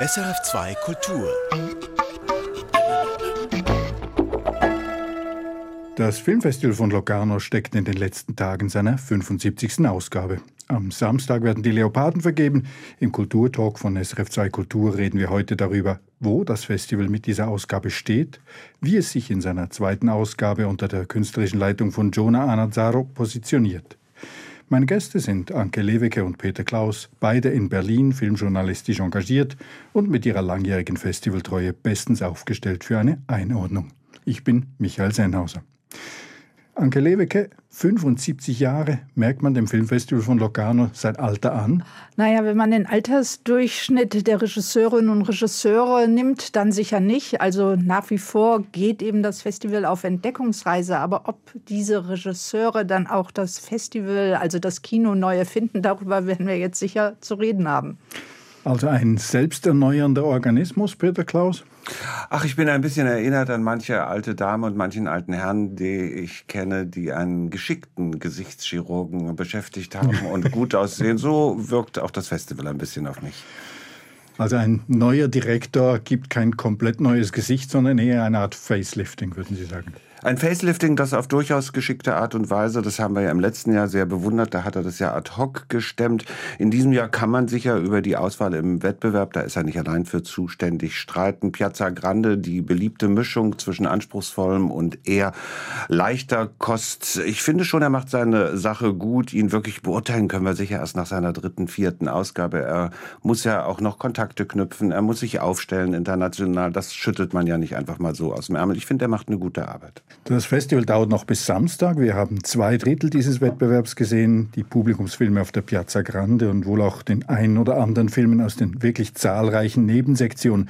SRF2 Kultur. Das Filmfestival von Locarno steckt in den letzten Tagen seiner 75. Ausgabe. Am Samstag werden die Leoparden vergeben. Im Kulturtalk von SRF2 Kultur reden wir heute darüber, wo das Festival mit dieser Ausgabe steht, wie es sich in seiner zweiten Ausgabe unter der künstlerischen Leitung von Jonah Anazzaro positioniert. Meine Gäste sind Anke Lewecke und Peter Klaus, beide in Berlin filmjournalistisch engagiert und mit ihrer langjährigen Festivaltreue bestens aufgestellt für eine Einordnung. Ich bin Michael Sennhauser. Anke Lewecke, 75 Jahre, merkt man dem Filmfestival von Locarno sein Alter an? Naja, wenn man den Altersdurchschnitt der Regisseurinnen und Regisseure nimmt, dann sicher nicht. Also nach wie vor geht eben das Festival auf Entdeckungsreise. Aber ob diese Regisseure dann auch das Festival, also das Kino neu erfinden, darüber werden wir jetzt sicher zu reden haben. Also ein selbsterneuernder Organismus, Peter Klaus? Ach, ich bin ein bisschen erinnert an manche alte Dame und manchen alten Herrn, die ich kenne, die einen geschickten Gesichtschirurgen beschäftigt haben und gut aussehen. So wirkt auch das Festival ein bisschen auf mich. Also ein neuer Direktor gibt kein komplett neues Gesicht, sondern eher eine Art Facelifting, würden Sie sagen. Ein Facelifting, das auf durchaus geschickte Art und Weise, das haben wir ja im letzten Jahr sehr bewundert, da hat er das ja ad hoc gestemmt. In diesem Jahr kann man sicher über die Auswahl im Wettbewerb, da ist er nicht allein für zuständig, streiten. Piazza Grande, die beliebte Mischung zwischen anspruchsvollem und eher leichter Kost. Ich finde schon, er macht seine Sache gut. Ihn wirklich beurteilen können wir sicher erst nach seiner dritten, vierten Ausgabe. Er muss ja auch noch Kontakte knüpfen, er muss sich aufstellen international. Das schüttelt man ja nicht einfach mal so aus dem Ärmel. Ich finde, er macht eine gute Arbeit. Das Festival dauert noch bis Samstag. Wir haben zwei Drittel dieses Wettbewerbs gesehen, die Publikumsfilme auf der Piazza Grande und wohl auch den einen oder anderen Filmen aus den wirklich zahlreichen Nebensektionen.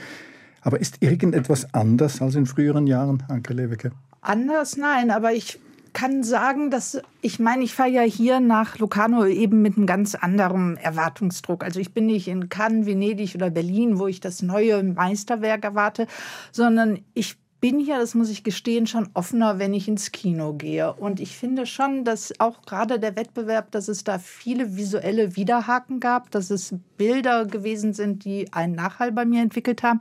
Aber ist irgendetwas anders als in früheren Jahren, Anke Lewecke? Anders, nein, aber ich kann sagen, dass ich meine, ich fahre ja hier nach Locarno eben mit einem ganz anderen Erwartungsdruck. Also ich bin nicht in Cannes, Venedig oder Berlin, wo ich das neue Meisterwerk erwarte, sondern ich bin hier, das muss ich gestehen, schon offener, wenn ich ins Kino gehe. Und ich finde schon, dass auch gerade der Wettbewerb, dass es da viele visuelle Widerhaken gab, dass es Bilder gewesen sind, die einen Nachhall bei mir entwickelt haben.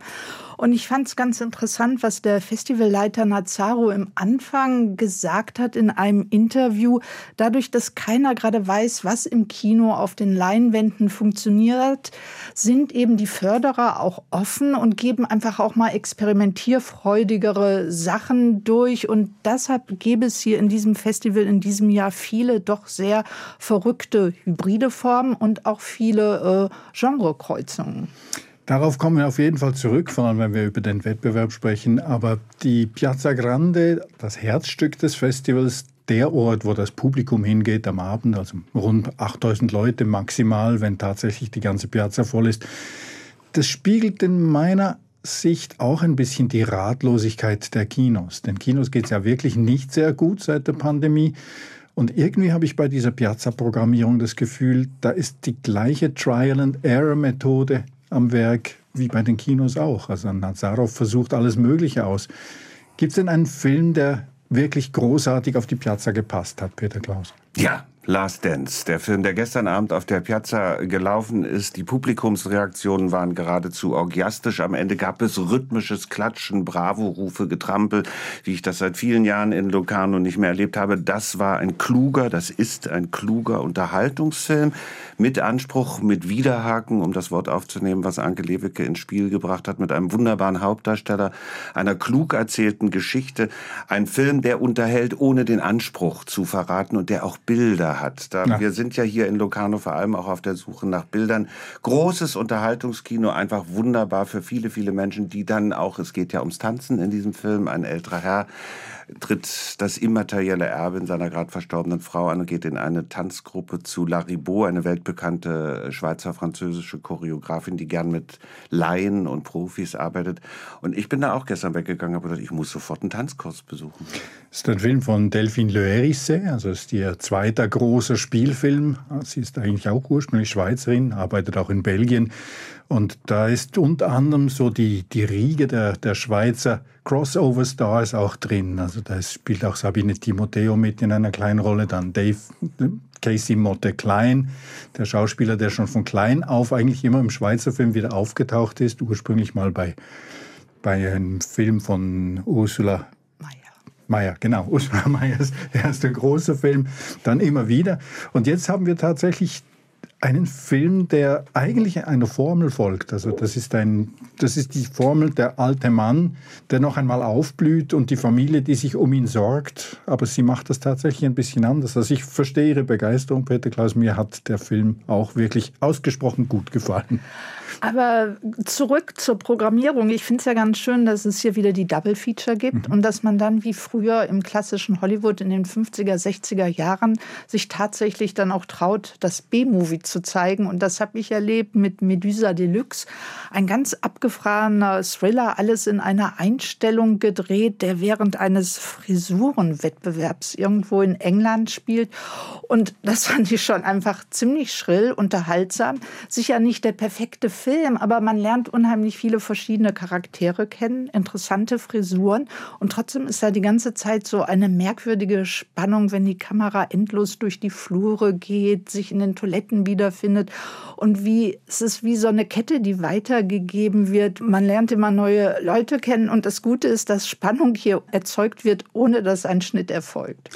Und ich fand es ganz interessant, was der Festivalleiter Nazaro im Anfang gesagt hat in einem Interview. Dadurch, dass keiner gerade weiß, was im Kino auf den Leinwänden funktioniert, sind eben die Förderer auch offen und geben einfach auch mal experimentierfreudige schwierigere Sachen durch. Und deshalb gäbe es hier in diesem Festival in diesem Jahr viele doch sehr verrückte hybride Formen und auch viele äh, Genrekreuzungen. Darauf kommen wir auf jeden Fall zurück, vor allem wenn wir über den Wettbewerb sprechen. Aber die Piazza Grande, das Herzstück des Festivals, der Ort, wo das Publikum hingeht am Abend, also rund 8000 Leute maximal, wenn tatsächlich die ganze Piazza voll ist, das spiegelt in meiner Sicht auch ein bisschen die Ratlosigkeit der Kinos. Den Kinos geht es ja wirklich nicht sehr gut seit der Pandemie. Und irgendwie habe ich bei dieser Piazza-Programmierung das Gefühl, da ist die gleiche Trial-and-Error-Methode am Werk wie bei den Kinos auch. Also Nazarov versucht alles Mögliche aus. Gibt es denn einen Film, der wirklich großartig auf die Piazza gepasst hat, Peter Klaus? Ja, Last Dance, der Film, der gestern Abend auf der Piazza gelaufen ist. Die Publikumsreaktionen waren geradezu orgiastisch. Am Ende gab es rhythmisches Klatschen, Bravo-Rufe, Getrampel, wie ich das seit vielen Jahren in Locarno nicht mehr erlebt habe. Das war ein kluger, das ist ein kluger Unterhaltungsfilm mit Anspruch, mit Widerhaken, um das Wort aufzunehmen, was Anke Lewicke ins Spiel gebracht hat, mit einem wunderbaren Hauptdarsteller, einer klug erzählten Geschichte. Ein Film, der unterhält, ohne den Anspruch zu verraten und der auch Bilder hat. Da, ja. Wir sind ja hier in Locarno vor allem auch auf der Suche nach Bildern. Großes Unterhaltungskino, einfach wunderbar für viele, viele Menschen, die dann auch, es geht ja ums Tanzen in diesem Film, ein älterer Herr, tritt das immaterielle Erbe in seiner gerade verstorbenen Frau an und geht in eine Tanzgruppe zu Laribot, eine weltbekannte Schweizer-französische Choreografin, die gern mit Laien und Profis arbeitet. Und ich bin da auch gestern weggegangen und habe gedacht, ich muss sofort einen Tanzkurs besuchen. Das ist ein Film von Delphine Le Hérissé, also ist ihr zweiter großer Spielfilm. Sie ist eigentlich auch ursprünglich Schweizerin, arbeitet auch in Belgien. Und da ist unter anderem so die, die Riege der, der Schweizer Crossover-Stars auch drin. Also da spielt auch Sabine Timoteo mit in einer kleinen Rolle, dann Dave Casey Motte Klein, der Schauspieler, der schon von klein auf eigentlich immer im Schweizer Film wieder aufgetaucht ist, ursprünglich mal bei, bei einem Film von Ursula Meyer, genau, Ursula Meyers erster großer Film, dann immer wieder. Und jetzt haben wir tatsächlich einen Film, der eigentlich einer Formel folgt. Also das ist, ein, das ist die Formel der alte Mann, der noch einmal aufblüht und die Familie, die sich um ihn sorgt. Aber sie macht das tatsächlich ein bisschen anders. Also ich verstehe Ihre Begeisterung, Peter Klaus. Mir hat der Film auch wirklich ausgesprochen gut gefallen. Aber zurück zur Programmierung. Ich finde es ja ganz schön, dass es hier wieder die Double Feature gibt mhm. und dass man dann wie früher im klassischen Hollywood in den 50er, 60er Jahren sich tatsächlich dann auch traut, das B-Movie zu zeigen. Und das habe ich erlebt mit Medusa Deluxe. Ein ganz abgefahrener Thriller, alles in einer Einstellung gedreht, der während eines Frisurenwettbewerbs irgendwo in England spielt. Und das fand ich schon einfach ziemlich schrill, unterhaltsam. Sicher nicht der perfekte Film, aber man lernt unheimlich viele verschiedene Charaktere kennen, interessante Frisuren. Und trotzdem ist da die ganze Zeit so eine merkwürdige Spannung, wenn die Kamera endlos durch die Flure geht, sich in den Toiletten wieder wiederfindet und wie es ist wie so eine Kette, die weitergegeben wird. Man lernt immer neue Leute kennen und das Gute ist, dass Spannung hier erzeugt wird, ohne dass ein Schnitt erfolgt.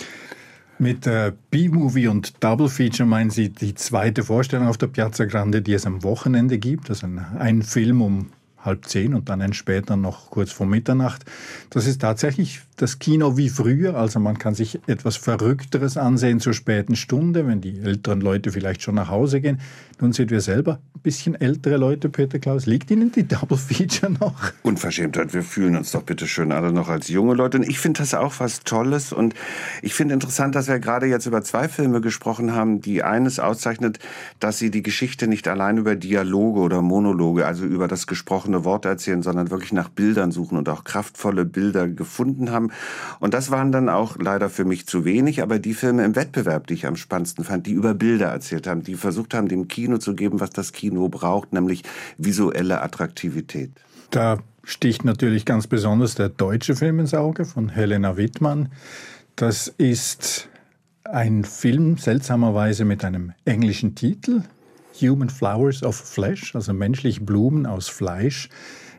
Mit äh, B-Movie und Double Feature meinen Sie die zweite Vorstellung auf der Piazza Grande, die es am Wochenende gibt. Also ein, ein Film um halb zehn und dann ein später noch kurz vor Mitternacht. Das ist tatsächlich das Kino wie früher. Also man kann sich etwas Verrückteres ansehen zur späten Stunde, wenn die älteren Leute vielleicht schon nach Hause gehen. Nun sind wir selber ein bisschen ältere Leute, Peter Klaus. Liegt Ihnen die Double Feature noch? Unverschämtheit. Wir fühlen uns doch bitte schön alle noch als junge Leute. Und ich finde das auch was Tolles. Und ich finde interessant, dass wir gerade jetzt über zwei Filme gesprochen haben, die eines auszeichnet, dass sie die Geschichte nicht allein über Dialoge oder Monologe, also über das gesprochene Wort erzählen, sondern wirklich nach Bildern suchen und auch kraftvolle Bilder gefunden haben. Und das waren dann auch leider für mich zu wenig, aber die Filme im Wettbewerb, die ich am spannendsten fand, die über Bilder erzählt haben, die versucht haben, dem Kino zu geben, was das Kino braucht, nämlich visuelle Attraktivität. Da sticht natürlich ganz besonders der deutsche Film ins Auge von Helena Wittmann. Das ist ein Film seltsamerweise mit einem englischen Titel, Human Flowers of Flesh, also menschliche Blumen aus Fleisch.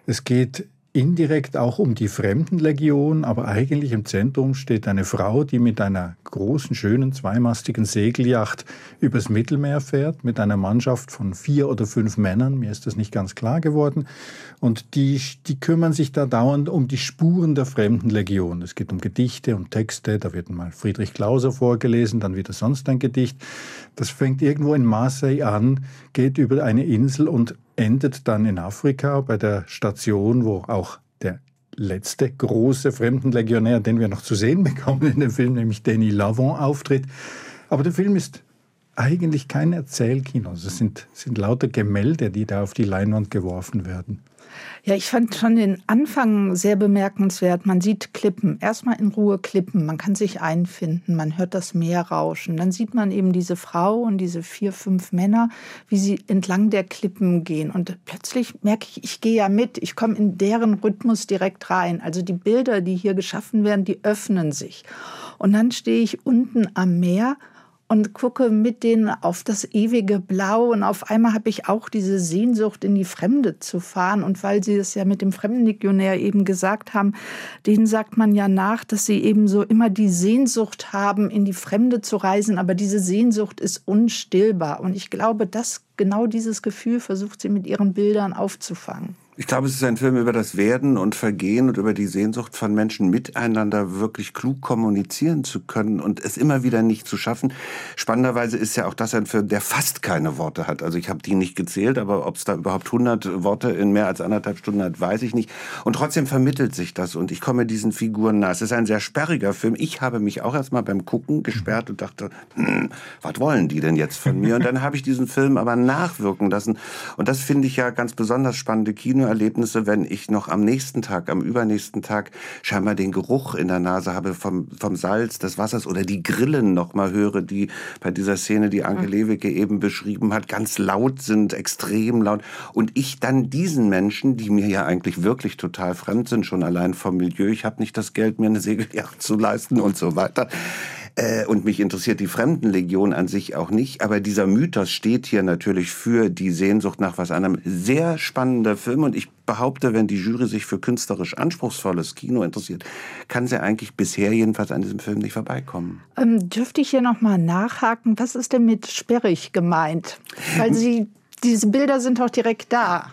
Es geht indirekt auch um die Fremdenlegion, aber eigentlich im Zentrum steht eine Frau, die mit einer großen, schönen, zweimastigen Segelyacht übers Mittelmeer fährt, mit einer Mannschaft von vier oder fünf Männern, mir ist das nicht ganz klar geworden, und die, die kümmern sich da dauernd um die Spuren der Fremdenlegion. Es geht um Gedichte und Texte, da wird mal Friedrich Klauser vorgelesen, dann wieder sonst ein Gedicht. Das fängt irgendwo in Marseille an, geht über eine Insel und endet dann in Afrika bei der Station, wo auch der letzte große Fremdenlegionär, den wir noch zu sehen bekommen in dem Film, nämlich Denis Lavon, auftritt. Aber der Film ist eigentlich kein Erzählkino. Es sind, sind lauter Gemälde, die da auf die Leinwand geworfen werden. Ja, ich fand schon den Anfang sehr bemerkenswert. Man sieht Klippen, erstmal in Ruhe Klippen, man kann sich einfinden, man hört das Meer rauschen. Dann sieht man eben diese Frau und diese vier, fünf Männer, wie sie entlang der Klippen gehen. Und plötzlich merke ich, ich gehe ja mit, ich komme in deren Rhythmus direkt rein. Also die Bilder, die hier geschaffen werden, die öffnen sich. Und dann stehe ich unten am Meer und gucke mit denen auf das ewige Blau. Und auf einmal habe ich auch diese Sehnsucht, in die Fremde zu fahren. Und weil Sie es ja mit dem Fremdenlegionär eben gesagt haben, denen sagt man ja nach, dass sie eben so immer die Sehnsucht haben, in die Fremde zu reisen. Aber diese Sehnsucht ist unstillbar. Und ich glaube, dass genau dieses Gefühl versucht sie mit ihren Bildern aufzufangen. Ich glaube, es ist ein Film über das Werden und Vergehen und über die Sehnsucht von Menschen miteinander wirklich klug kommunizieren zu können und es immer wieder nicht zu schaffen. Spannenderweise ist ja auch das ein Film, der fast keine Worte hat. Also ich habe die nicht gezählt, aber ob es da überhaupt 100 Worte in mehr als anderthalb Stunden hat, weiß ich nicht. Und trotzdem vermittelt sich das und ich komme diesen Figuren nah. Es ist ein sehr sperriger Film. Ich habe mich auch erstmal beim Gucken gesperrt und dachte, hm, was wollen die denn jetzt von mir? Und dann habe ich diesen Film aber nachwirken lassen. Und das finde ich ja ganz besonders spannende Kinoerlebnisse, wenn ich noch am nächsten Tag, am übernächsten Tag scheinbar den Geruch in der Nase habe vom, vom Salz des Wassers oder die Grillen noch mal höre, die bei dieser Szene, die Anke Lewicke eben beschrieben hat, ganz laut sind, extrem laut. Und ich dann diesen Menschen, die mir ja eigentlich wirklich total fremd sind, schon allein vom Milieu, ich habe nicht das Geld, mir eine Segelyacht zu leisten und so weiter, äh, und mich interessiert die Fremdenlegion an sich auch nicht. Aber dieser Mythos steht hier natürlich für die Sehnsucht nach was anderem. Sehr spannender Film. Und ich behaupte, wenn die Jury sich für künstlerisch anspruchsvolles Kino interessiert, kann sie eigentlich bisher jedenfalls an diesem Film nicht vorbeikommen. Ähm, dürfte ich hier nochmal nachhaken? Was ist denn mit sperrig gemeint? Weil Sie diese Bilder sind doch direkt da.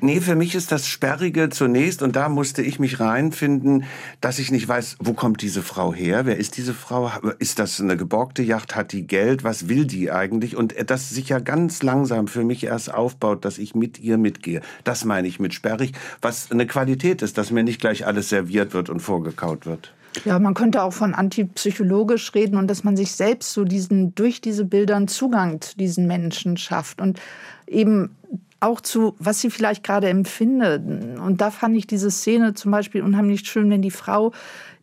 Nee, für mich ist das Sperrige zunächst, und da musste ich mich reinfinden, dass ich nicht weiß, wo kommt diese Frau her? Wer ist diese Frau? Ist das eine geborgte Yacht? Hat die Geld? Was will die eigentlich? Und das sich ja ganz langsam für mich erst aufbaut, dass ich mit ihr mitgehe. Das meine ich mit sperrig, was eine Qualität ist, dass mir nicht gleich alles serviert wird und vorgekaut wird. Ja, man könnte auch von antipsychologisch reden und dass man sich selbst so diesen, durch diese Bildern Zugang zu diesen Menschen schafft. Und eben auch zu, was sie vielleicht gerade empfindet. Und da fand ich diese Szene zum Beispiel unheimlich schön, wenn die Frau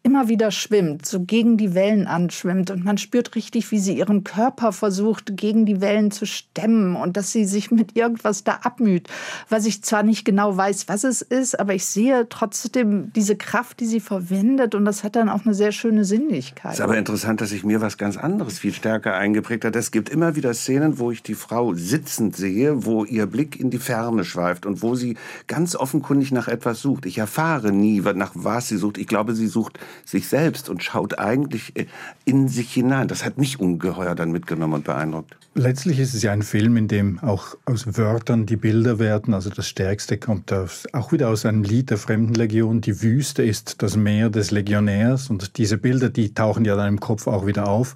immer wieder schwimmt, so gegen die Wellen anschwimmt. Und man spürt richtig, wie sie ihren Körper versucht, gegen die Wellen zu stemmen und dass sie sich mit irgendwas da abmüht. Was ich zwar nicht genau weiß, was es ist, aber ich sehe trotzdem diese Kraft, die sie verwendet. Und das hat dann auch eine sehr schöne Sinnlichkeit. Es ist aber interessant, dass sich mir was ganz anderes viel stärker eingeprägt hat. Es gibt immer wieder Szenen, wo ich die Frau sitzend sehe, wo ihr Blick in die Ferne schweift und wo sie ganz offenkundig nach etwas sucht. Ich erfahre nie, nach was sie sucht. Ich glaube, sie sucht sich selbst und schaut eigentlich äh, in sich hinein. Das hat mich ungeheuer dann mitgenommen und beeindruckt. Letztlich ist es ja ein Film, in dem auch aus Wörtern die Bilder werden. Also das Stärkste kommt aus, auch wieder aus einem Lied der Fremdenlegion. Die Wüste ist das Meer des Legionärs. Und diese Bilder, die tauchen ja dann im Kopf auch wieder auf.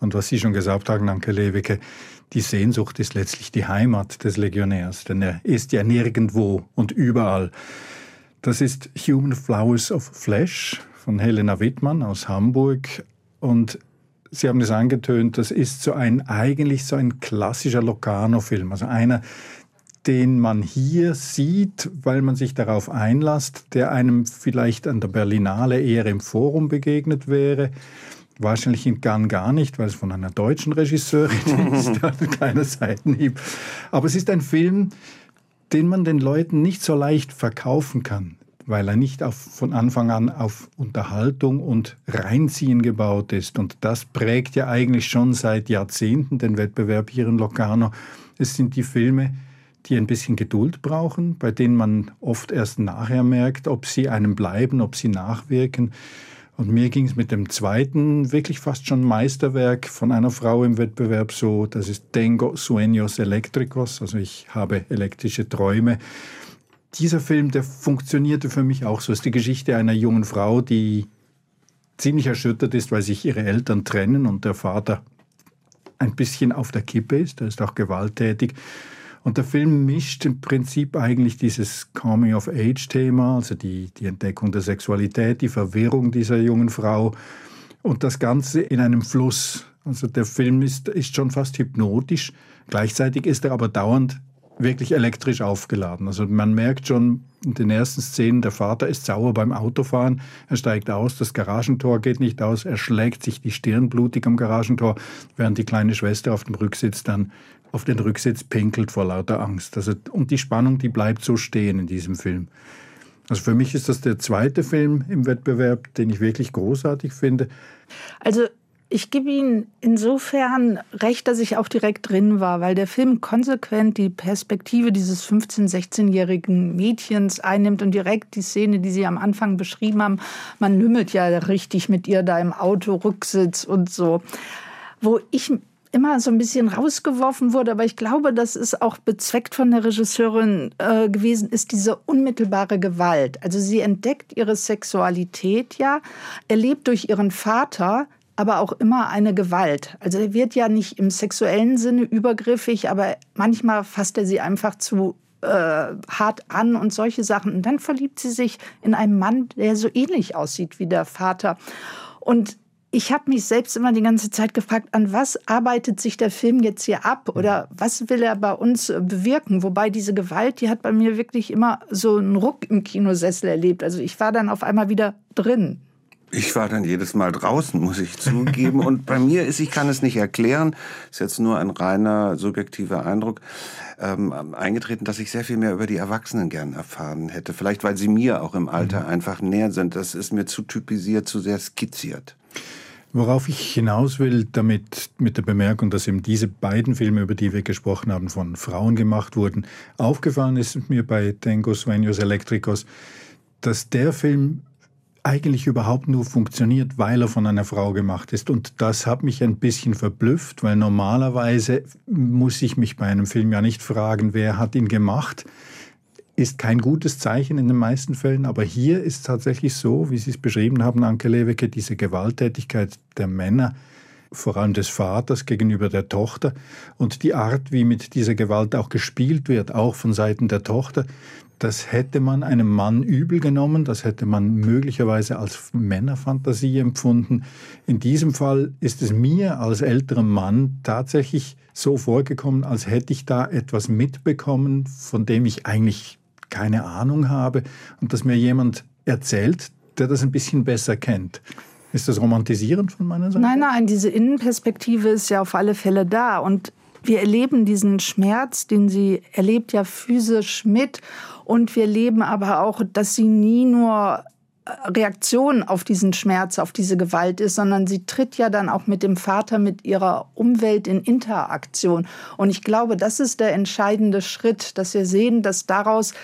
Und was Sie schon gesagt haben, Anke Lewicke, die Sehnsucht ist letztlich die Heimat des Legionärs, denn er ist ja nirgendwo und überall. Das ist Human Flowers of Flesh von Helena Wittmann aus Hamburg. Und Sie haben es angetönt, das ist so ein, eigentlich so ein klassischer Locarno-Film. Also einer, den man hier sieht, weil man sich darauf einlasst, der einem vielleicht an der Berlinale eher im Forum begegnet wäre. Wahrscheinlich in Cannes gar nicht, weil es von einer deutschen Regisseurin ist, also kleiner Seitenhieb. Aber es ist ein Film, den man den Leuten nicht so leicht verkaufen kann weil er nicht auf, von Anfang an auf Unterhaltung und Reinziehen gebaut ist. Und das prägt ja eigentlich schon seit Jahrzehnten den Wettbewerb hier in Locarno. Es sind die Filme, die ein bisschen Geduld brauchen, bei denen man oft erst nachher merkt, ob sie einem bleiben, ob sie nachwirken. Und mir ging es mit dem zweiten, wirklich fast schon Meisterwerk von einer Frau im Wettbewerb so, das ist Tengo Sueños Eléctricos, also ich habe elektrische Träume dieser Film, der funktionierte für mich auch so. Es ist die Geschichte einer jungen Frau, die ziemlich erschüttert ist, weil sich ihre Eltern trennen und der Vater ein bisschen auf der Kippe ist. Er ist auch gewalttätig. Und der Film mischt im Prinzip eigentlich dieses Coming-of-Age-Thema, also die, die Entdeckung der Sexualität, die Verwirrung dieser jungen Frau und das Ganze in einem Fluss. Also der Film ist, ist schon fast hypnotisch. Gleichzeitig ist er aber dauernd wirklich elektrisch aufgeladen. Also man merkt schon in den ersten Szenen, der Vater ist sauer beim Autofahren, er steigt aus, das Garagentor geht nicht aus, er schlägt sich die Stirn blutig am Garagentor, während die kleine Schwester auf dem Rücksitz dann auf den Rücksitz pinkelt vor lauter Angst. Also, und die Spannung, die bleibt so stehen in diesem Film. Also für mich ist das der zweite Film im Wettbewerb, den ich wirklich großartig finde. Also ich gebe Ihnen insofern recht, dass ich auch direkt drin war, weil der Film konsequent die Perspektive dieses 15-, 16-jährigen Mädchens einnimmt und direkt die Szene, die Sie am Anfang beschrieben haben, man lümmelt ja richtig mit ihr da im Auto, Rücksitz und so. Wo ich immer so ein bisschen rausgeworfen wurde, aber ich glaube, das ist auch bezweckt von der Regisseurin äh, gewesen, ist diese unmittelbare Gewalt. Also sie entdeckt ihre Sexualität ja, erlebt durch ihren Vater aber auch immer eine Gewalt. Also er wird ja nicht im sexuellen Sinne übergriffig, aber manchmal fasst er sie einfach zu äh, hart an und solche Sachen. Und dann verliebt sie sich in einen Mann, der so ähnlich aussieht wie der Vater. Und ich habe mich selbst immer die ganze Zeit gefragt, an was arbeitet sich der Film jetzt hier ab oder was will er bei uns bewirken? Wobei diese Gewalt, die hat bei mir wirklich immer so einen Ruck im Kinosessel erlebt. Also ich war dann auf einmal wieder drin. Ich war dann jedes Mal draußen, muss ich zugeben. Und bei mir ist, ich kann es nicht erklären, ist jetzt nur ein reiner subjektiver Eindruck, ähm, eingetreten, dass ich sehr viel mehr über die Erwachsenen gern erfahren hätte. Vielleicht, weil sie mir auch im Alter mhm. einfach näher sind. Das ist mir zu typisiert, zu sehr skizziert. Worauf ich hinaus will, damit mit der Bemerkung, dass eben diese beiden Filme, über die wir gesprochen haben, von Frauen gemacht wurden, aufgefallen ist mir bei Tengo Sueños Electricos, dass der Film eigentlich überhaupt nur funktioniert, weil er von einer Frau gemacht ist. Und das hat mich ein bisschen verblüfft, weil normalerweise muss ich mich bei einem Film ja nicht fragen, wer hat ihn gemacht, ist kein gutes Zeichen in den meisten Fällen, aber hier ist es tatsächlich so, wie Sie es beschrieben haben, Anke Lewecke, diese Gewalttätigkeit der Männer, vor allem des Vaters gegenüber der Tochter und die Art, wie mit dieser Gewalt auch gespielt wird, auch von Seiten der Tochter, das hätte man einem Mann übel genommen, das hätte man möglicherweise als Männerfantasie empfunden. In diesem Fall ist es mir als älterem Mann tatsächlich so vorgekommen, als hätte ich da etwas mitbekommen, von dem ich eigentlich keine Ahnung habe und dass mir jemand erzählt, der das ein bisschen besser kennt. Ist das romantisierend von meiner Seite? Nein, nein, diese Innenperspektive ist ja auf alle Fälle da. Und wir erleben diesen Schmerz, den sie erlebt ja physisch mit. Und wir erleben aber auch, dass sie nie nur Reaktion auf diesen Schmerz, auf diese Gewalt ist, sondern sie tritt ja dann auch mit dem Vater, mit ihrer Umwelt in Interaktion. Und ich glaube, das ist der entscheidende Schritt, dass wir sehen, dass daraus,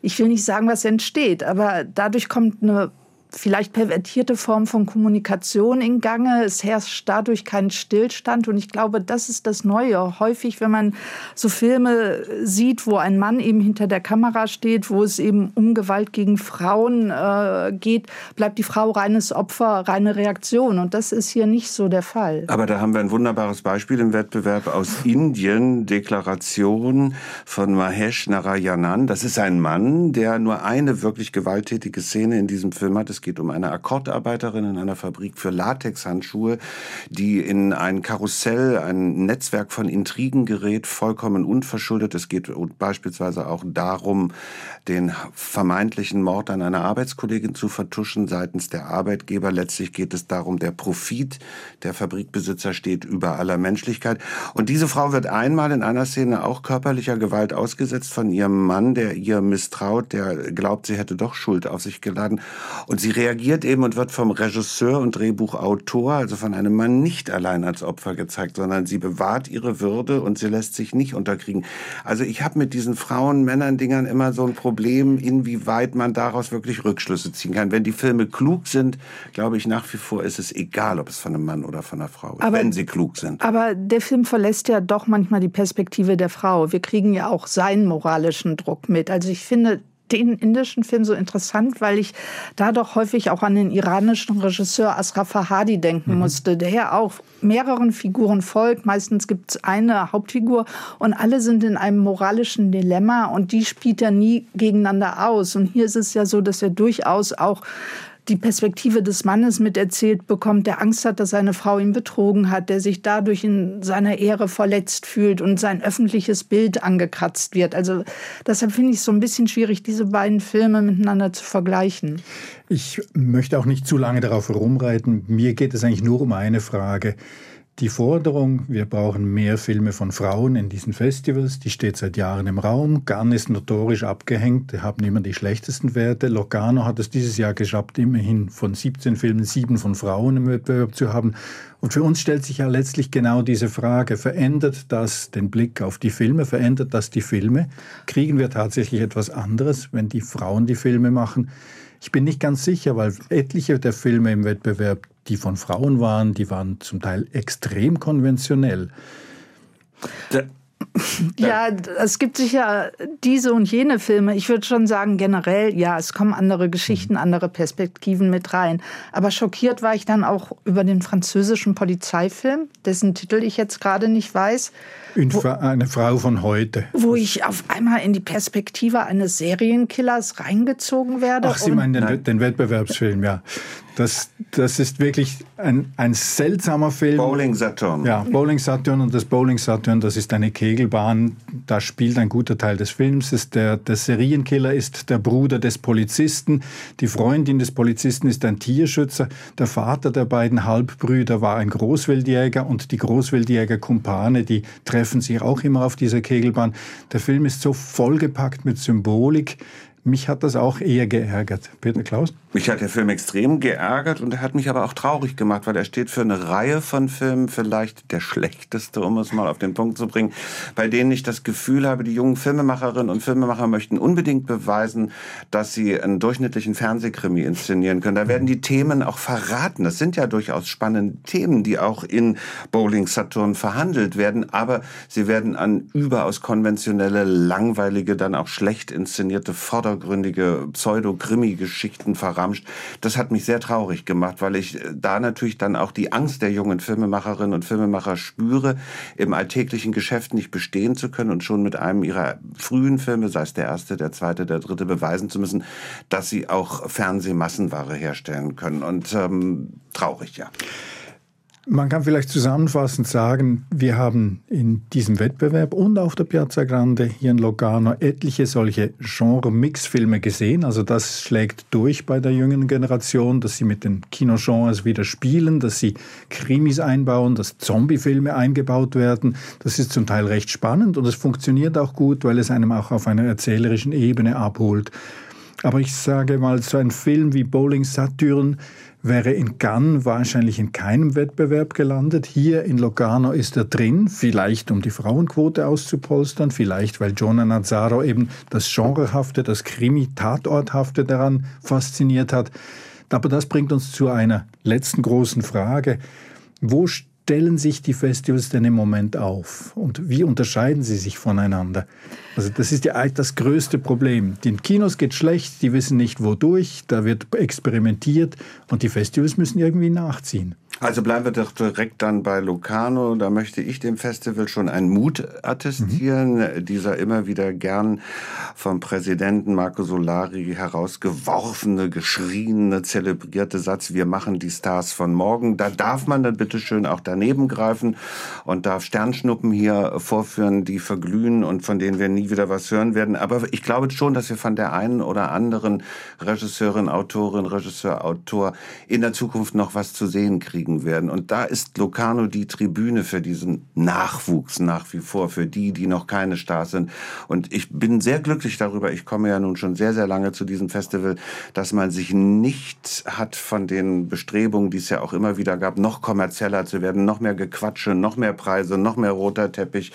ich will nicht sagen, was entsteht, aber dadurch kommt eine vielleicht pervertierte Form von Kommunikation in Gange. Es herrscht dadurch kein Stillstand. Und ich glaube, das ist das Neue. Häufig, wenn man so Filme sieht, wo ein Mann eben hinter der Kamera steht, wo es eben um Gewalt gegen Frauen äh, geht, bleibt die Frau reines Opfer, reine Reaktion. Und das ist hier nicht so der Fall. Aber da haben wir ein wunderbares Beispiel im Wettbewerb aus Indien. Deklaration von Mahesh Narayanan. Das ist ein Mann, der nur eine wirklich gewalttätige Szene in diesem Film hat. Es geht um eine Akkordarbeiterin in einer Fabrik für Latexhandschuhe, die in ein Karussell, ein Netzwerk von Intrigen gerät, vollkommen unverschuldet. Es geht beispielsweise auch darum, den vermeintlichen Mord an einer Arbeitskollegin zu vertuschen seitens der Arbeitgeber. Letztlich geht es darum, der Profit der Fabrikbesitzer steht über aller Menschlichkeit. Und diese Frau wird einmal in einer Szene auch körperlicher Gewalt ausgesetzt von ihrem Mann, der ihr misstraut, der glaubt, sie hätte doch Schuld auf sich geladen. Und sie sie reagiert eben und wird vom Regisseur und Drehbuchautor, also von einem Mann, nicht allein als Opfer gezeigt, sondern sie bewahrt ihre Würde und sie lässt sich nicht unterkriegen. Also ich habe mit diesen Frauen, Männern, Dingern immer so ein Problem, inwieweit man daraus wirklich Rückschlüsse ziehen kann. Wenn die Filme klug sind, glaube ich nach wie vor ist es egal, ob es von einem Mann oder von einer Frau ist, aber, wenn sie klug sind. Aber der Film verlässt ja doch manchmal die Perspektive der Frau. Wir kriegen ja auch seinen moralischen Druck mit. Also ich finde, den indischen Film so interessant, weil ich da doch häufig auch an den iranischen Regisseur Asraf Fahadi denken mhm. musste, der ja auch mehreren Figuren folgt. Meistens gibt es eine Hauptfigur und alle sind in einem moralischen Dilemma und die spielt er nie gegeneinander aus. Und hier ist es ja so, dass er durchaus auch die Perspektive des Mannes miterzählt bekommt, der Angst hat, dass seine Frau ihn betrogen hat, der sich dadurch in seiner Ehre verletzt fühlt und sein öffentliches Bild angekratzt wird. Also deshalb finde ich es so ein bisschen schwierig, diese beiden Filme miteinander zu vergleichen. Ich möchte auch nicht zu lange darauf herumreiten. Mir geht es eigentlich nur um eine Frage. Die Forderung, wir brauchen mehr Filme von Frauen in diesen Festivals, die steht seit Jahren im Raum. Cannes ist notorisch abgehängt, haben immer die schlechtesten Werte. Locarno hat es dieses Jahr geschafft, immerhin von 17 Filmen sieben von Frauen im Wettbewerb zu haben. Und für uns stellt sich ja letztlich genau diese Frage, verändert das den Blick auf die Filme, verändert das die Filme? Kriegen wir tatsächlich etwas anderes, wenn die Frauen die Filme machen? Ich bin nicht ganz sicher, weil etliche der Filme im Wettbewerb, die von Frauen waren, die waren zum Teil extrem konventionell. Ja, es gibt sicher diese und jene Filme. Ich würde schon sagen, generell, ja, es kommen andere Geschichten, mhm. andere Perspektiven mit rein. Aber schockiert war ich dann auch über den französischen Polizeifilm, dessen Titel ich jetzt gerade nicht weiß. Wo, eine Frau von heute. Wo ich auf einmal in die Perspektive eines Serienkillers reingezogen werde. Ach, Sie meinen den, den Wettbewerbsfilm, ja. Das, das ist wirklich ein, ein seltsamer Film. Bowling Saturn. Ja, Bowling Saturn und das Bowling Saturn, das ist eine Kegelbahn. Da spielt ein guter Teil des Films. Ist der, der Serienkiller ist der Bruder des Polizisten. Die Freundin des Polizisten ist ein Tierschützer. Der Vater der beiden Halbbrüder war ein Großwildjäger und die Großwildjäger-Kumpane, die treffen sich auch immer auf dieser Kegelbahn. Der Film ist so vollgepackt mit Symbolik. Mich hat das auch eher geärgert. Peter Klaus? Mich hat der Film extrem geärgert und er hat mich aber auch traurig gemacht, weil er steht für eine Reihe von Filmen, vielleicht der schlechteste, um es mal auf den Punkt zu bringen, bei denen ich das Gefühl habe, die jungen Filmemacherinnen und Filmemacher möchten unbedingt beweisen, dass sie einen durchschnittlichen Fernsehkrimi inszenieren können. Da werden die Themen auch verraten. Das sind ja durchaus spannende Themen, die auch in Bowling Saturn verhandelt werden, aber sie werden an überaus konventionelle, langweilige, dann auch schlecht inszenierte, vordergründige Pseudo-Krimi-Geschichten verraten verramscht. Das hat mich sehr traurig gemacht, weil ich äh, da natürlich dann auch die Angst der jungen Filmemacherinnen und Filmemacher spüre, im alltäglichen Geschäft nicht bestehen zu können und schon mit einem ihrer frühen Filme, sei es der erste, der zweite, der dritte, beweisen zu müssen, dass sie auch Fernsehmassenware herstellen können. Und ähm, traurig, ja. Man kann vielleicht zusammenfassend sagen, wir haben in diesem Wettbewerb und auf der Piazza Grande hier in Locarno etliche solche Genre-Mix-Filme gesehen. Also das schlägt durch bei der jüngeren Generation, dass sie mit den Kinogenres wieder spielen, dass sie Krimis einbauen, dass Zombie-Filme eingebaut werden. Das ist zum Teil recht spannend und es funktioniert auch gut, weil es einem auch auf einer erzählerischen Ebene abholt. Aber ich sage mal, so ein Film wie Bowling Saturn, wäre in Cannes wahrscheinlich in keinem Wettbewerb gelandet. Hier in Locarno ist er drin, vielleicht um die Frauenquote auszupolstern, vielleicht weil Jonah Nazzaro eben das Genrehafte, das Krimi-Tatorthafte daran fasziniert hat. Aber das bringt uns zu einer letzten großen Frage. Wo stellen sich die Festivals denn im Moment auf und wie unterscheiden sie sich voneinander? Also das ist ja das größte Problem. Den Kinos geht schlecht, die wissen nicht wodurch, da wird experimentiert und die Festivals müssen irgendwie nachziehen. Also bleiben wir doch direkt dann bei Locarno. Da möchte ich dem Festival schon einen Mut attestieren. Mhm. Dieser immer wieder gern vom Präsidenten Marco Solari herausgeworfene, geschriene, zelebrierte Satz, wir machen die Stars von morgen. Da darf man dann bitteschön auch daneben greifen und darf Sternschnuppen hier vorführen, die verglühen und von denen wir nie wieder was hören werden. Aber ich glaube schon, dass wir von der einen oder anderen Regisseurin, Autorin, Regisseur, Autor in der Zukunft noch was zu sehen kriegen kriegen werden. Und da ist Locarno die Tribüne für diesen Nachwuchs nach wie vor, für die, die noch keine Stars sind. Und ich bin sehr glücklich darüber, ich komme ja nun schon sehr, sehr lange zu diesem Festival, dass man sich nicht hat von den Bestrebungen, die es ja auch immer wieder gab, noch kommerzieller zu werden, noch mehr Gequatsche, noch mehr Preise, noch mehr roter Teppich,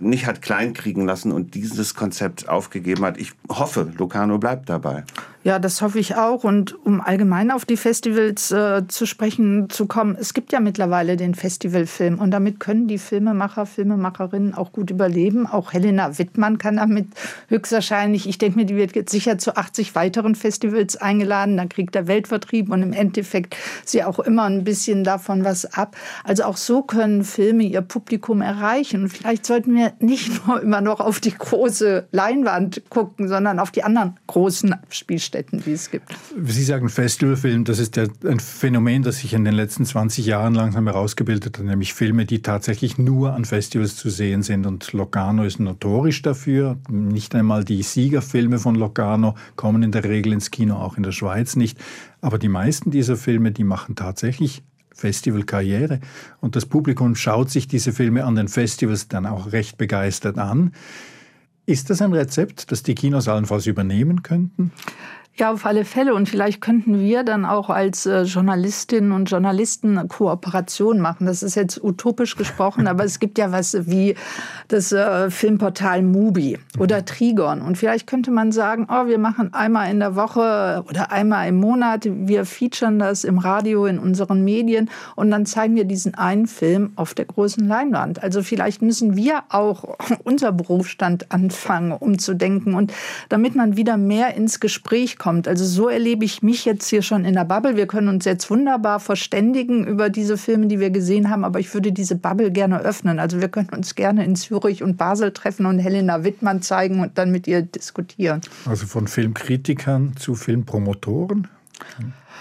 nicht hat kleinkriegen lassen und dieses Konzept aufgegeben hat. Ich hoffe, Locarno bleibt dabei. Ja, das hoffe ich auch. Und um allgemein auf die Festivals äh, zu sprechen zu kommen, es gibt ja mittlerweile den Festivalfilm und damit können die Filmemacher, Filmemacherinnen auch gut überleben. Auch Helena Wittmann kann damit höchstwahrscheinlich, ich denke mir, die wird jetzt sicher zu 80 weiteren Festivals eingeladen. Dann kriegt der Weltvertrieb und im Endeffekt sie auch immer ein bisschen davon was ab. Also auch so können Filme ihr Publikum erreichen. Und vielleicht sollten wir nicht nur immer noch auf die große Leinwand gucken, sondern auf die anderen großen Spielstätten. Städten, die es gibt. Sie sagen Festivalfilm, das ist ja ein Phänomen, das sich in den letzten 20 Jahren langsam herausgebildet hat, nämlich Filme, die tatsächlich nur an Festivals zu sehen sind. Und Locarno ist notorisch dafür. Nicht einmal die Siegerfilme von Locarno kommen in der Regel ins Kino, auch in der Schweiz nicht. Aber die meisten dieser Filme, die machen tatsächlich Festivalkarriere. Und das Publikum schaut sich diese Filme an den Festivals dann auch recht begeistert an. Ist das ein Rezept, das die Kinos allenfalls übernehmen könnten? Ja, auf alle Fälle. Und vielleicht könnten wir dann auch als äh, Journalistinnen und Journalisten eine Kooperation machen. Das ist jetzt utopisch gesprochen, aber es gibt ja was wie das äh, Filmportal Mubi oder Trigon. Und vielleicht könnte man sagen, oh, wir machen einmal in der Woche oder einmal im Monat, wir featuren das im Radio, in unseren Medien und dann zeigen wir diesen einen Film auf der großen Leinwand. Also vielleicht müssen wir auch unser Berufsstand anfangen, umzudenken und damit man wieder mehr ins Gespräch kommt kommt. Also so erlebe ich mich jetzt hier schon in der Bubble. Wir können uns jetzt wunderbar verständigen über diese Filme, die wir gesehen haben, aber ich würde diese Bubble gerne öffnen. Also wir können uns gerne in Zürich und Basel treffen und Helena Wittmann zeigen und dann mit ihr diskutieren. Also von Filmkritikern zu Filmpromotoren?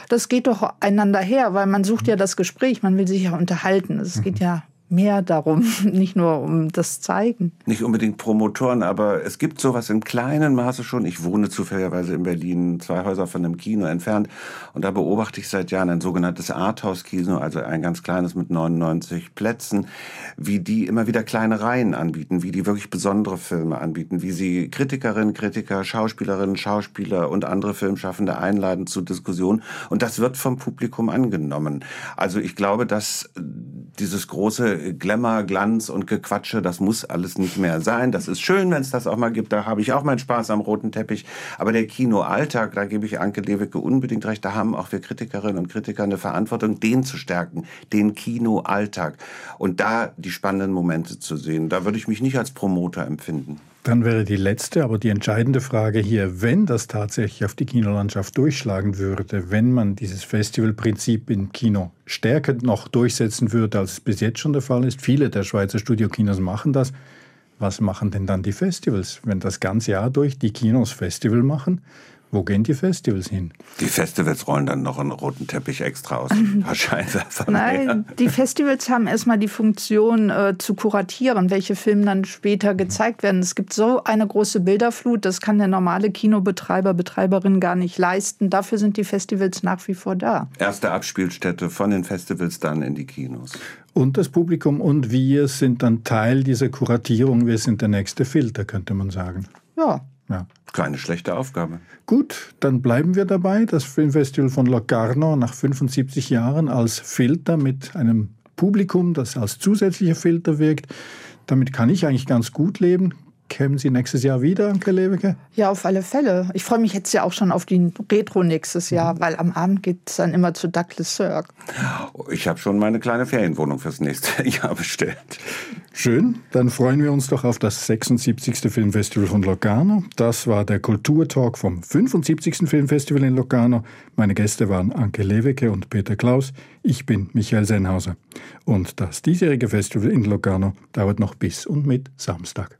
Das geht doch einander her, weil man sucht ja das Gespräch, man will sich ja unterhalten. Es geht ja mehr darum, nicht nur um das Zeigen. Nicht unbedingt Promotoren, aber es gibt sowas in kleinem Maße schon. Ich wohne zufälligerweise in Berlin, zwei Häuser von einem Kino entfernt. Und da beobachte ich seit Jahren ein sogenanntes Arthouse-Kino, also ein ganz kleines mit 99 Plätzen, wie die immer wieder kleine Reihen anbieten, wie die wirklich besondere Filme anbieten, wie sie Kritikerinnen, Kritiker, Schauspielerinnen, Schauspieler und andere Filmschaffende einladen zu Diskussionen. Und das wird vom Publikum angenommen. Also ich glaube, dass dieses große Glamour, Glanz und Gequatsche, das muss alles nicht mehr sein. Das ist schön, wenn es das auch mal gibt. Da habe ich auch meinen Spaß am roten Teppich. Aber der Kinoalltag, da gebe ich Anke Lewicke unbedingt recht. Da haben auch wir Kritikerinnen und Kritiker eine Verantwortung, den zu stärken, den Kinoalltag. Und da die spannenden Momente zu sehen. Da würde ich mich nicht als Promoter empfinden. Dann wäre die letzte, aber die entscheidende Frage hier, wenn das tatsächlich auf die Kinolandschaft durchschlagen würde, wenn man dieses Festivalprinzip im Kino stärker noch durchsetzen würde, als es bis jetzt schon der Fall ist, viele der Schweizer Studiokinos machen das, was machen denn dann die Festivals, wenn das ganze Jahr durch die Kinos Festival machen? Wo gehen die Festivals hin? Die Festivals rollen dann noch einen roten Teppich extra aus. Wahrscheinlich. Nein, die Festivals haben erstmal die Funktion äh, zu kuratieren, welche Filme dann später gezeigt werden. Es gibt so eine große Bilderflut, das kann der normale Kinobetreiber, Betreiberin gar nicht leisten. Dafür sind die Festivals nach wie vor da. Erste Abspielstätte von den Festivals dann in die Kinos. Und das Publikum und wir sind dann Teil dieser Kuratierung. Wir sind der nächste Filter, könnte man sagen. Ja, ja. Keine schlechte Aufgabe. Gut, dann bleiben wir dabei. Das Filmfestival von Locarno nach 75 Jahren als Filter mit einem Publikum, das als zusätzlicher Filter wirkt. Damit kann ich eigentlich ganz gut leben. Kämen Sie nächstes Jahr wieder, Anke Lewicke? Ja, auf alle Fälle. Ich freue mich jetzt ja auch schon auf die Retro nächstes Jahr, mhm. weil am Abend geht es dann immer zu Douglas Sirk. Ich habe schon meine kleine Ferienwohnung fürs nächste Jahr bestellt. Schön, dann freuen wir uns doch auf das 76. Filmfestival von Locarno. Das war der Kulturtalk vom 75. Filmfestival in Locarno. Meine Gäste waren Anke Lewicke und Peter Klaus. Ich bin Michael Sennhauser. Und das diesjährige Festival in Locarno dauert noch bis und mit Samstag.